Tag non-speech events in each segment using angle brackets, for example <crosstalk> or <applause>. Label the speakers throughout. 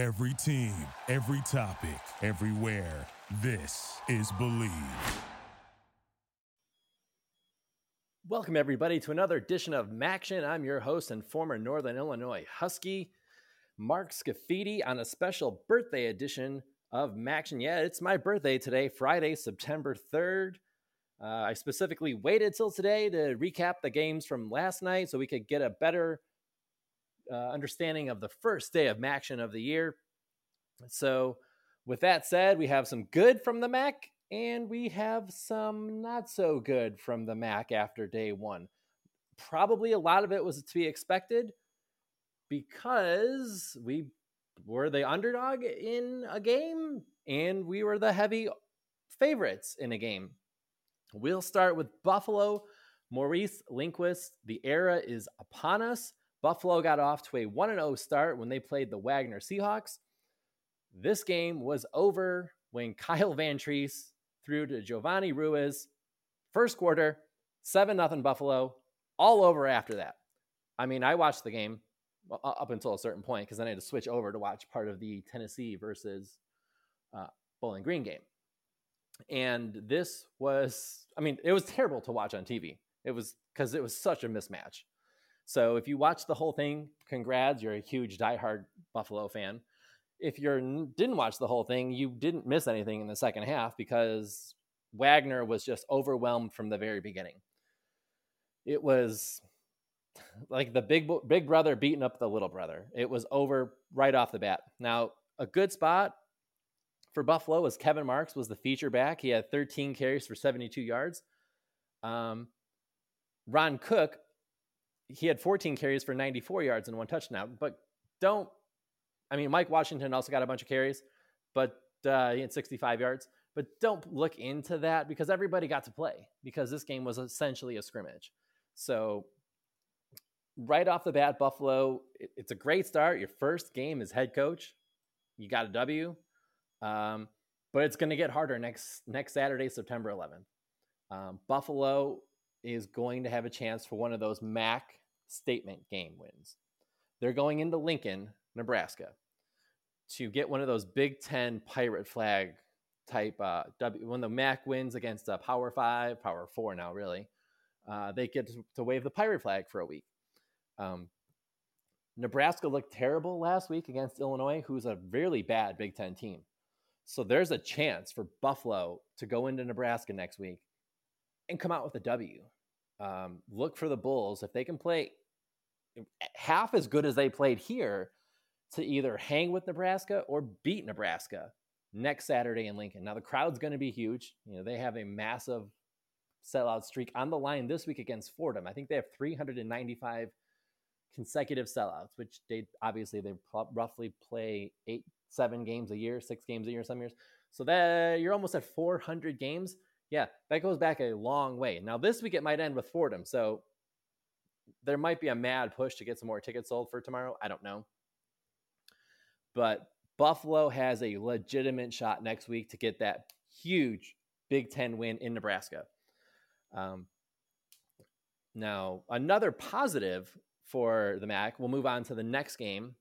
Speaker 1: Every team, every topic, everywhere. This is Bleav.
Speaker 2: Welcome, everybody, to another edition of Maction. I'm your host and former Northern Illinois Husky, Mark Scafidi, on a special birthday edition of Maction. Yeah, it's my birthday today, Friday, September 3rd. Uh, I specifically waited till today to recap the games from last night so we could get a better uh, understanding of the first day of Maction of the year. So, with that said, we have some good from the Mac and we have some not so good from the Mac after day one. Probably a lot of it was to be expected because we were the underdog in a game and we were the heavy favorites in a game. We'll start with Buffalo. Maurice Linguist, the era is upon us. Buffalo got off to a 1 0 start when they played the Wagner Seahawks. This game was over when <laughs> Kyle Vantrease threw to Giovanni Ruiz. First quarter, 7 0 Buffalo, all over after that. I mean, I watched the game up until a certain point because then I had to switch over to watch part of the Tennessee versus uh, Bowling Green game. And this was, I mean, it was terrible to watch on TV. It was because it was such a mismatch. So if you watch the whole thing, congrats, you're a huge diehard Buffalo fan. If you didn't watch the whole thing, you didn't miss anything in the second half because Wagner was just overwhelmed from the very beginning. It was <sighs> like the big big brother beating up the little brother. It was over right off the bat. Now, a good spot for Buffalo was Kevin Marks was the feature back. He had 13 carries for 72 yards. Um, Ron Cook he had 14 carries for 94 yards and one touchdown. But don't, I mean, Mike Washington also got a bunch of carries, but uh, he had 65 yards. But don't look into that because everybody got to play because this game was essentially a scrimmage. So, right off the bat, Buffalo, it, it's a great start. Your first game as head coach, you got a W. Um, but it's going to get harder next next Saturday, September 11th. Um, Buffalo is going to have a chance for one of those MAC statement game wins. They're going into Lincoln, Nebraska, to get one of those Big Ten pirate flag type. Uh, w, when the MAC wins against a Power Five, Power Four now, really, uh, they get to, wave the pirate flag for a week. Um, Nebraska looked terrible last week against Illinois, who's a really bad Big Ten team. So there's a chance for Buffalo to go into Nebraska next week and come out with a W. Um, look for the Bulls if they can play half as good as they played here to either hang with Nebraska or beat Nebraska next Saturday in Lincoln. Now the crowd's going to be huge. You know, they have a massive sellout streak on the line this week against Fordham. I think they have 395 consecutive sellouts, which they obviously they roughly play eight, seven games a year, six games a year, some years. So that you're almost at 400 games. Yeah, that goes back a long way. Now this week it might end with Fordham, so there might be a mad push to get some more tickets sold for tomorrow. I don't know. But Buffalo has a legitimate shot next week to get that huge Big Ten win in Nebraska. Um, now, another positive for the MAC, we'll move on to the next game,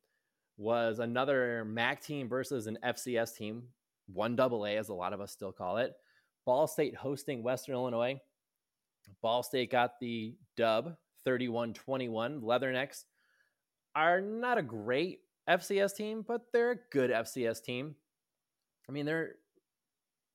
Speaker 2: was another MAC team versus an FCS team, one double A, as a lot of us still call it. Ball State hosting Western Illinois. Ball State got the dub 31 21. Leathernecks are not a great FCS team, but they're a good FCS team. I mean, they're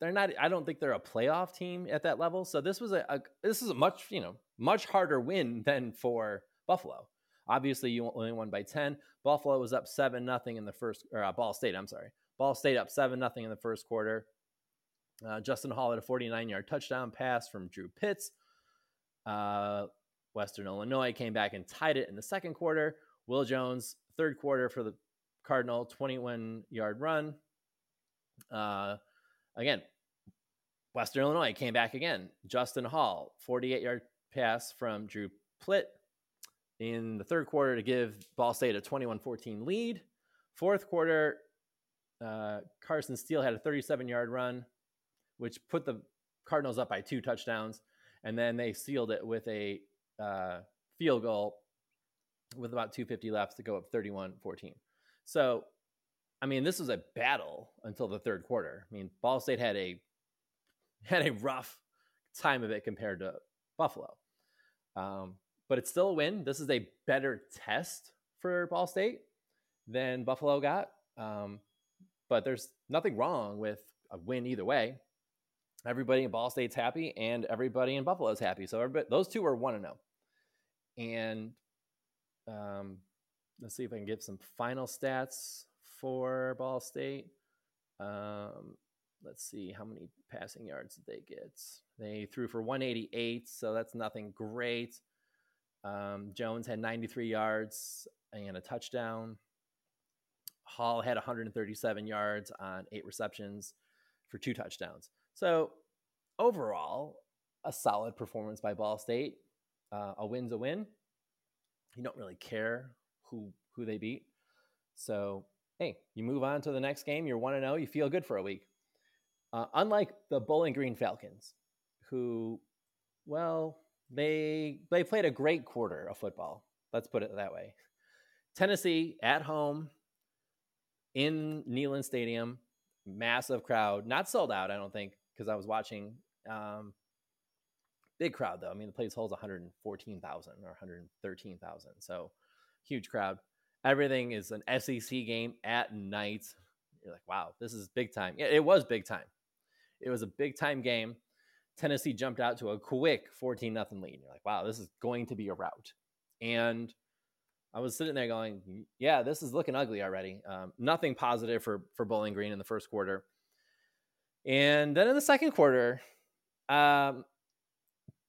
Speaker 2: they're not i don't think they're a playoff team at that level. So this was a, a, this is a much you know much harder win than for buffalo. Obviously you only won by 10 buffalo was up 7 nothing in the first or uh, ball state i'm sorry. Ball state up 7 nothing in the first quarter. Uh, justin hall had a 49 yard touchdown pass from drew plitt. Uh, Western Illinois came back and tied it in the second quarter. Will Jones, third quarter for the Cardinal, 21 yard run. Uh, again, Western Illinois came back again. Justin Hall, 48 yard pass from Drew Plitt in the third quarter to give Ball State a 21 14 lead. Fourth quarter, uh, Carson Steele had a 37 yard run, which put the Cardinals up by two touchdowns. And then they sealed it with a uh, field goal with about 250 left to go up 31 14. So, I mean, this was a battle until the third quarter. I mean, Ball State had a <laughs> had a rough time of it compared to Buffalo. Um, but it's still a win. This is a better test for Ball State than Buffalo got. Um, but there's nothing wrong with a win either way. Everybody in Ball State's happy, and everybody in Buffalo's happy. So those two are one to zero. And um, let's see if I can give some final stats for Ball State. Um, let's see how many passing yards did they get. They threw for 188, so that's nothing great. Um, Jones had 93 yards and a touchdown. Hall had 137 yards on eight receptions for two touchdowns. So overall, a solid performance by Ball State. Uh, a win's a win. You don't really care who who they beat. So hey, you move on to the next game. You're one to zero. You feel good for a week. Uh, unlike the Bowling Green Falcons, who, well, they they played a great quarter of football. Let's put it that way. Tennessee at home in Neyland Stadium, massive crowd, not sold out, I don't think, because I was watching. Um, big crowd though. I mean, the place holds 114,000 or 113,000, so huge crowd. Everything is an SEC game at night. You're like, wow, this is big time. Yeah, it was big time. It was a big time game. Tennessee jumped out to a quick 14 nothing lead. You're like, wow, this is going to be a rout. And I was sitting there going, yeah, this is looking ugly already. Um, nothing positive for for Bowling Green in the first quarter. And then in the second quarter, um,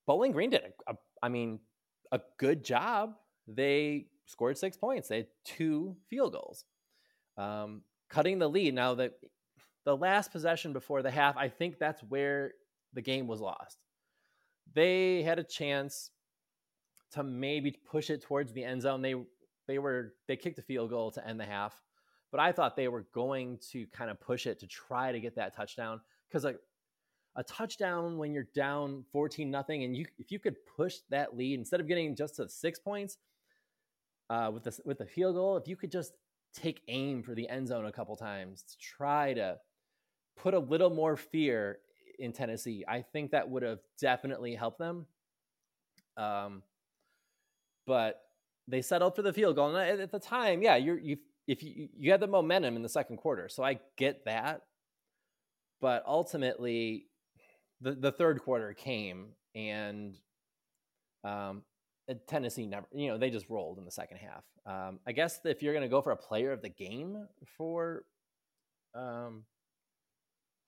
Speaker 2: Bowling Green did, a, a, I mean, a good job. They scored six points. They had two field goals, um, cutting the lead. Now that the last possession before the half, I think that's where the game was lost. They had a chance to maybe push it towards the end zone. They they were they kicked a field goal to end the half, but I thought they were going to kind of push it to try to get that touchdown because like a touchdown when you're down 14 nothing and you if you could push that lead instead of getting just to 6 points uh, with the with the field goal, if you could just take aim for the end zone a couple times to try to put a little more fear in Tennessee, I think that would have definitely helped them. Um, but they settled for the field goal, and at the time, yeah, you're you if you you had the momentum in the second quarter, so I get that. But ultimately, the the third quarter came, and um, Tennessee never, you know, they just rolled in the second half. Um, I guess if you're going to go for a player of the game for um,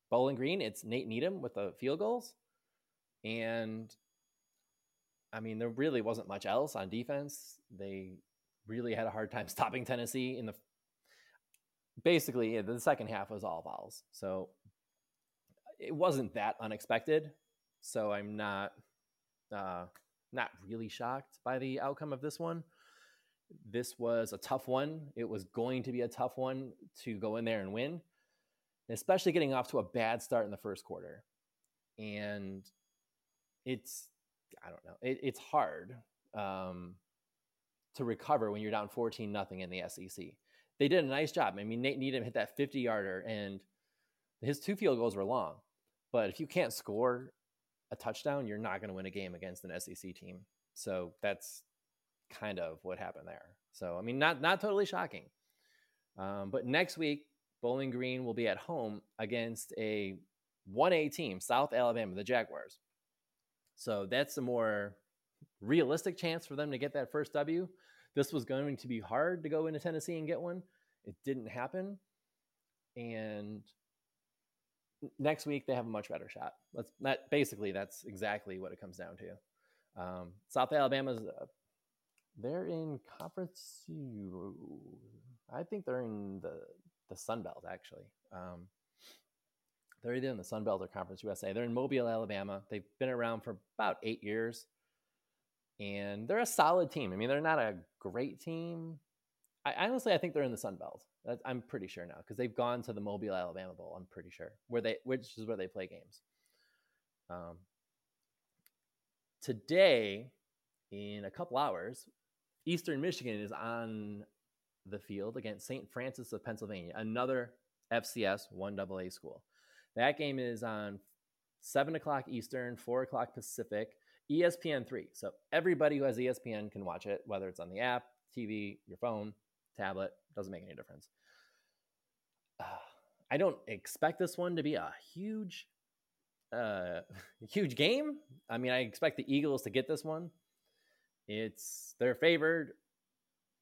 Speaker 2: Bowling Green, it's Nate Needham with the field goals. And I mean, there really wasn't much else on defense. They really had a hard time <laughs> stopping Tennessee in the basically the second half was all Vols. So it wasn't that unexpected. So I'm not uh, not really shocked by the outcome of this one. This was a tough one. It was going to be a tough one to go in there and win, especially getting off to a bad start in the first quarter. And it's, I don't know, it, it's hard um, to recover when you're down 14 nothing in the SEC. They did a nice job. I mean, Nate Needham hit that 50 yarder, and his two field goals were long. But if you can't score a touchdown, you're not going to win a game against an SEC team. So that's kind of what happened there. So I mean, not not totally shocking. Um, but next week, Bowling Green will be at home against a 1A team, South Alabama, the Jaguars. So that's a more realistic chance for them to get that first W. This was going to be hard to go into Tennessee and get one. It didn't happen. And next week they have a much better shot. That's that basically that's exactly what it comes down to. Um, South Alabama's uh, they're in conference. I think they're in the the Sun Belt actually. Um, they're either in the Sun Belt or Conference USA. They're in Mobile, Alabama. They've been around for about eight years, and they're a solid team. I mean, they're not a great team. I honestly, I think they're in the Sun Belt. I'm pretty sure now because they've gone to the Mobile, Alabama Bowl. I'm pretty sure where they, which is where they play games. Um, today, in a couple hours, Eastern Michigan is on the field against St. Francis of Pennsylvania, another FCS 1AA school. That game is on 7 o'clock Eastern, 4 o'clock Pacific, ESPN 3. So everybody who has ESPN can watch it, whether it's on the app, TV, your phone, tablet, doesn't make any difference. Uh, <sighs> I don't expect this one to be a huge, uh, <laughs> huge game. I mean, I expect the Eagles to get this one. It's they're favored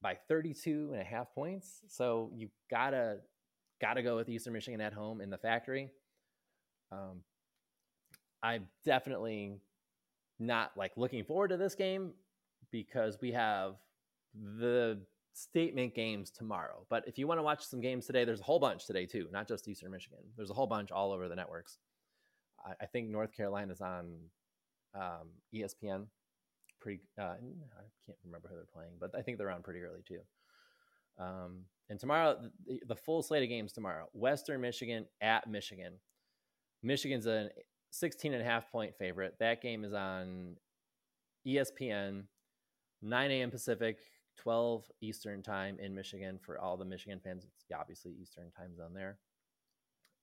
Speaker 2: by 32 and a half points. So you gotta gotta go with Eastern Michigan at home in the factory. Um, I'm definitely not like looking forward to this game because we have the statement games tomorrow. But if you want to watch some games today, there's a whole bunch today too, not just Eastern Michigan. There's a whole bunch all over the networks. I, I think North Carolina's on um, ESPN. Pretty, uh, I can't remember who they're playing, but I think they're on pretty early too. Um, and tomorrow, the, the full slate of games tomorrow: Western Michigan at Michigan. Michigan's a 16 and a half point favorite. That game is on ESPN, 9 a.m. Pacific, 12 Eastern time in Michigan for all the Michigan fans. It's obviously Eastern time zone there.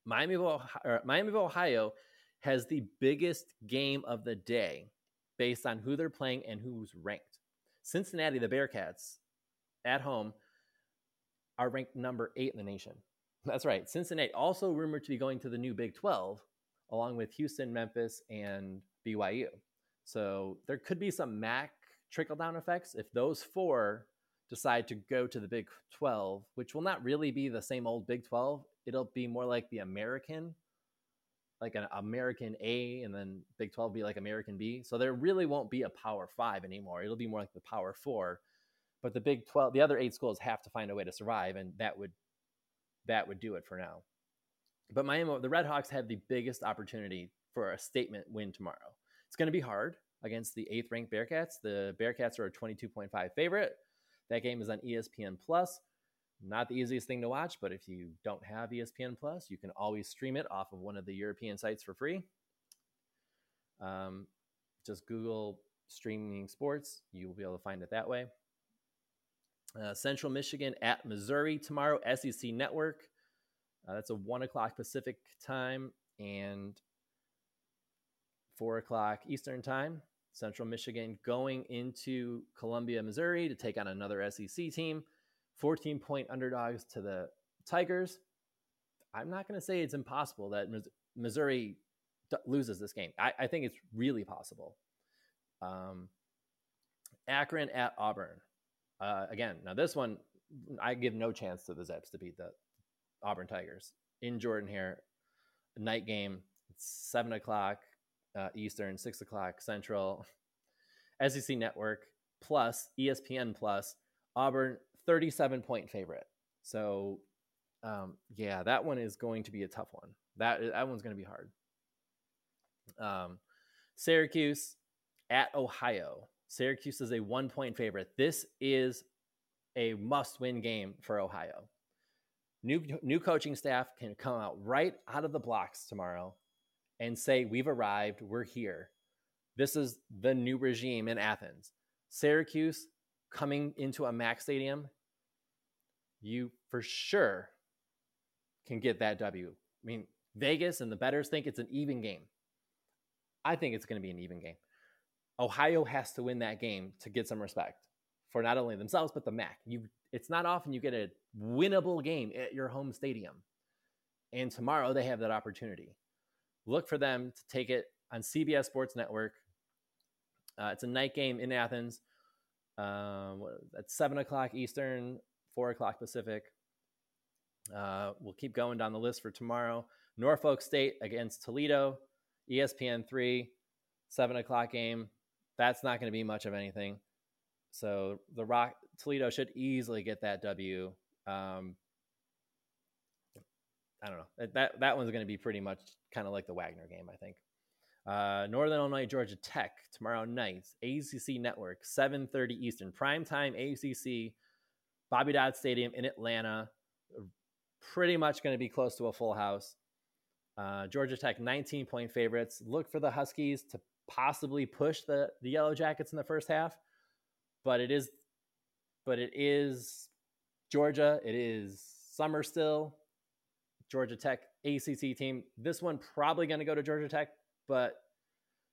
Speaker 2: Miami of Ohio, Miami of Ohio has the biggest game of the day based on who they're playing and who's ranked. Cincinnati, the Bearcats, at home, are ranked number eight in the nation. That's right. Cincinnati also rumored to be going to the new Big 12, along with Houston, Memphis, and BYU. So there could be some MAC trickle down effects if those four decide to go to the Big 12, which will not really be the same old Big 12. It'll be more like the American, like an American A, and then Big 12 be like American B. So there really won't be a Power Five anymore. It'll be more like the Power Four. But the Big 12, the other eight schools have to find a way to survive, and that would that would do it for now. But Miami, the Red Hawks have the biggest opportunity for a statement win tomorrow. It's going to be hard against the eighth ranked Bearcats. The Bearcats are a 22.5 favorite. That game is on ESPN Plus. Not the easiest thing to watch, but if you don't have ESPN Plus, you can always stream it off of one of the European sites for free. Um, just Google streaming sports, you will be able to find it that way. Uh, Central Michigan at Missouri tomorrow, SEC Network. Uh, that's a one o'clock Pacific time and four o'clock Eastern time. Central Michigan going into Columbia, Missouri to take on another SEC team. 14 point underdogs to the Tigers. I'm not going to say it's impossible that Missouri loses this game. I, I think it's really possible. Um, Akron at Auburn. Uh, again, now this one, I give no chance to the Zips to beat the Auburn Tigers in Jordan-Hare. Night game. It's seven o'clock uh, Eastern, six o'clock Central. <laughs> SEC Network plus ESPN plus Auburn 37 point favorite. So um, yeah, that one is going to be a tough one. That that one's going to be hard. Um, Syracuse at Ohio. Syracuse is a one point favorite. This is a must win game for Ohio. New new coaching staff can come out right out of the blocks tomorrow and say, We've arrived, we're here. This is the new regime in Athens. Syracuse coming into a MAC stadium, you for sure can get that W. I mean, Vegas and the betters think it's an even game. I think it's going to be an even game. Ohio has to win that game to get some respect for not only themselves but the MAC. You, it's not often you get a winnable game at your home stadium, and tomorrow they have that opportunity. Look for them to take it on CBS Sports Network. Uh, it's a night game in Athens. Um, at seven o'clock Eastern, four o'clock Pacific. Uh, we'll keep going down the list for tomorrow. Norfolk State against Toledo, ESPN three, seven o'clock game. That's not going to be much of anything. So the Rock Toledo should easily get that W. Um, I don't know. That that one's going to be pretty much kind of like the Wagner game, I think. Uh, Northern Illinois, Georgia Tech tomorrow night, ACC Network, 7:30 Eastern, prime time ACC, Bobby Dodd Stadium in Atlanta. Pretty much going to be close to a full house. Uh, Georgia Tech 19 point favorites. Look for the Huskies to possibly push the the Yellow Jackets in the first half, but it is, but it is Georgia, it is summer still. Georgia Tech ACC team. This one probably going to go to Georgia Tech, but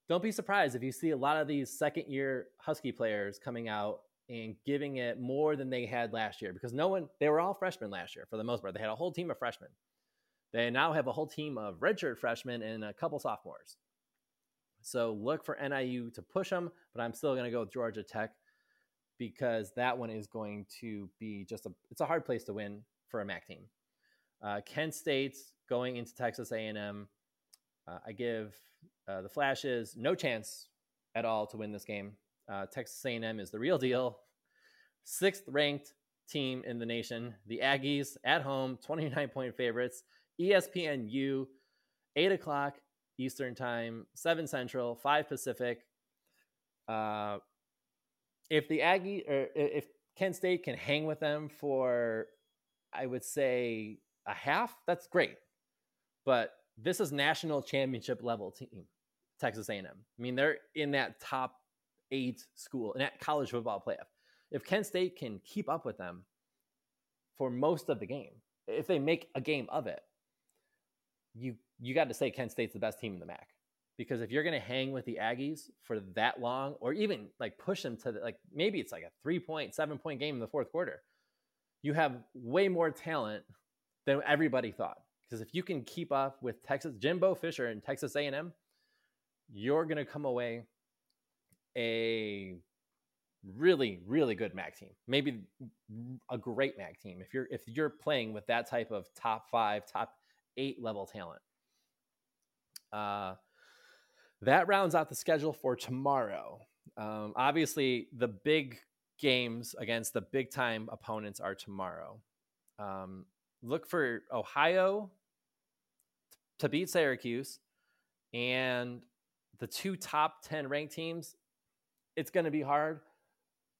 Speaker 2: don't be surprised if you see a lot of these second year Husky players coming out and giving it more than they had last year because no one, they were all freshmen last year for the most part. They had a whole team of freshmen. They now have a whole team of redshirt freshmen and a couple sophomores. So look for NIU to push them, but I'm still going to go with Georgia Tech because that one is going to be just a it's a hard place to win for a MAC team. Uh, Kent State's going into Texas A&M. Uh, I give uh, the Flashes no chance at all to win this game. Uh, Texas A&M is the real deal. Sixth ranked team in the nation. The Aggies at home, 29 point favorites. ESPNU, 8 o'clock Eastern Time, 7 Central, 5 Pacific. Uh, if the Aggie or uh, if Kent State can hang with them for, I would say a half, that's great. But this is national championship level team, Texas A&M. I mean, they're in that top eight school in that college football playoff. If Kent State can keep up with them for most of the game, if they make a game of it, you you got to say Kent State's the best team in the MAC because if you're going to hang with the Aggies for that long, or even like push them to the, like maybe it's like a three point, seven point game in the fourth quarter, you have way more talent than everybody thought. Because if you can keep up with Texas, Jimbo Fisher and Texas A&M, you're going to come away a really really good MAC team, maybe a great MAC team. If you're if you're playing with that type of top five, top eight level talent. Uh, that rounds out the schedule for tomorrow. Um, obviously, the big games against the big time opponents are tomorrow. Um, look for Ohio to beat Syracuse and the two top 10 ranked teams. It's going to be hard,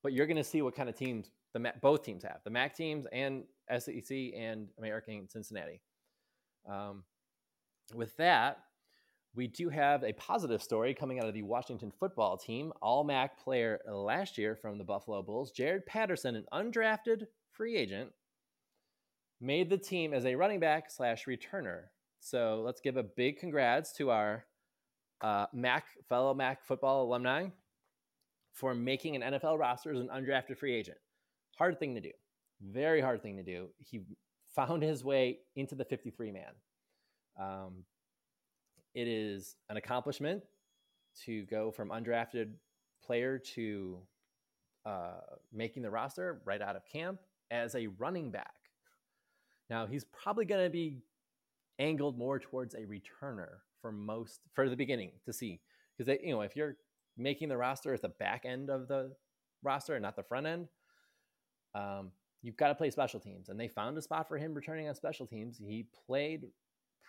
Speaker 2: but you're going to see what kind of teams the both teams have the MAC teams and SEC and American Cincinnati. Um, with that, we do have a positive story coming out of the Washington football team. All MAC player last year from the Buffalo Bulls, Jaret Patterson, an undrafted free agent, made the team as a running back slash returner. So let's give a big congrats to our uh, MAC fellow MAC football alumni for making an NFL roster as an undrafted free agent. Hard thing to do, very hard thing to do. He found his way into the 53 man. Um, it is an accomplishment to go from undrafted player to uh, making the roster right out of camp as a running back. Now he's probably going to be angled more towards a returner for most for the beginning to see because you know if you're making the roster at the back end of the roster and not the front end, um, you've got to play special teams. And they found a spot for him returning on special teams. He played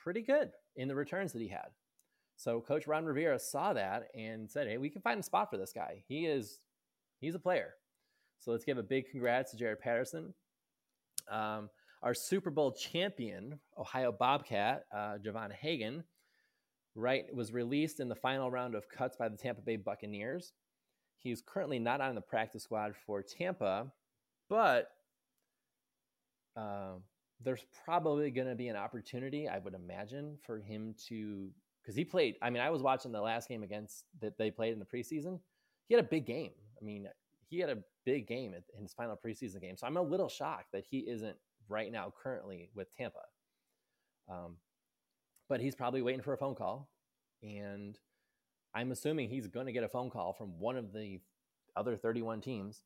Speaker 2: pretty good in the returns that he had. So Coach Ron Rivera saw that and said, "Hey, we can find a spot for this guy. He is, he's a player." So let's give a big congrats to Jaret Patterson. Um, our Super Bowl champion, Ohio Bobcat, uh, Javon Hagan, right, was released in the final round of cuts by the Tampa Bay Buccaneers. He's currently not on the practice squad for Tampa, but uh, there's probably going to be an opportunity, I would imagine, for him to because he played. I mean, I was watching the last game against that they played in the preseason. He had a big game. I mean, he had a big game in his final preseason game. So I'm a little shocked that he isn't right now currently with Tampa. Um, but he's probably waiting for a phone call, and I'm assuming he's going to get a phone call from one of the other 31 teams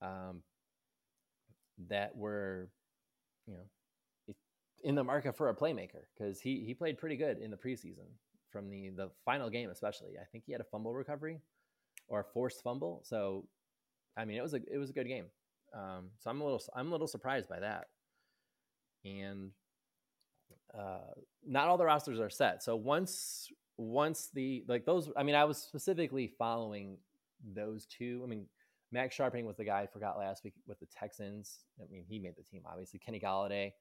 Speaker 2: um, that were, you know, in the market for a playmaker because he he played pretty good in the preseason from the the final game especially. I think he had a fumble recovery or a forced fumble. So, I mean, it was a it was a good game. Um, so I'm a little I'm a little surprised by that. And uh, not all the rosters are set. So once once the like those, I mean, I was specifically following those two. I mean, Max Scharping was the guy I forgot last week with the Texans. I mean, he made the team, obviously. Kenny Golladay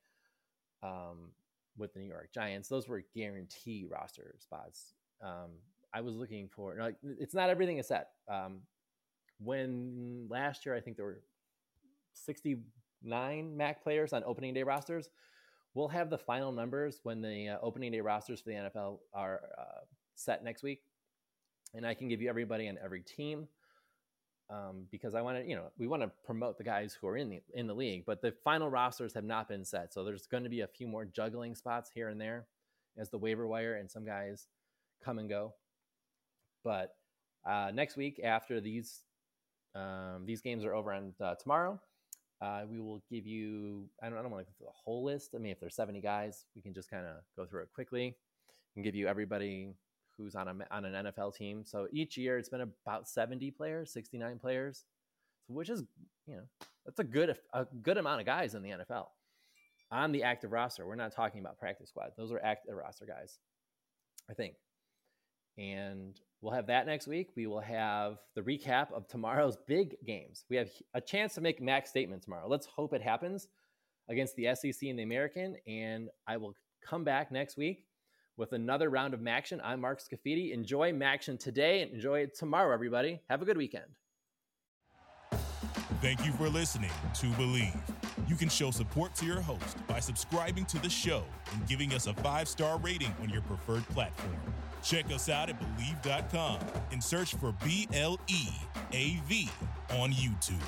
Speaker 2: um, with the New York Giants. Those were guarantee roster spots. Um, I was looking for, it's not everything is set. Um, when last year, I think there were 69 MAC players on opening day rosters. We'll have the final numbers when the uh, opening day rosters for the NFL are uh, set next week, and I can give you everybody on every team um, because I want to, you know, we want to promote the guys who are in the in the league. But the final rosters have not been set, so there's going to be a few more juggling spots here and there as the waiver wire and some guys come and go. But uh, next week, after these um, these games are over on uh, tomorrow, uh, we will give you. I don't, I don't want to go through the whole list. I mean, if there's 70 guys, we can just kind of go through it quickly and give you everybody who's on a on an NFL team. So each year it's been about 70 players, 69 players, which is you know that's a good a good amount of guys in the NFL on the active roster. We're not talking about practice squad; those are active roster guys, I think. And we'll have that next week. We will have the recap of tomorrow's big games. We have a chance to make max statement tomorrow. Let's hope it happens against the SEC and the American. And I will come back next week with another round of Maction. I'm Mark Scafidi. Enjoy Maction today and enjoy it tomorrow, everybody. Have a good weekend.
Speaker 1: Thank you for listening to Bleav. You can show support to your host by subscribing to the show and giving us a five star rating on your preferred platform. Check us out at Bleav.com and search for B L E A V on YouTube.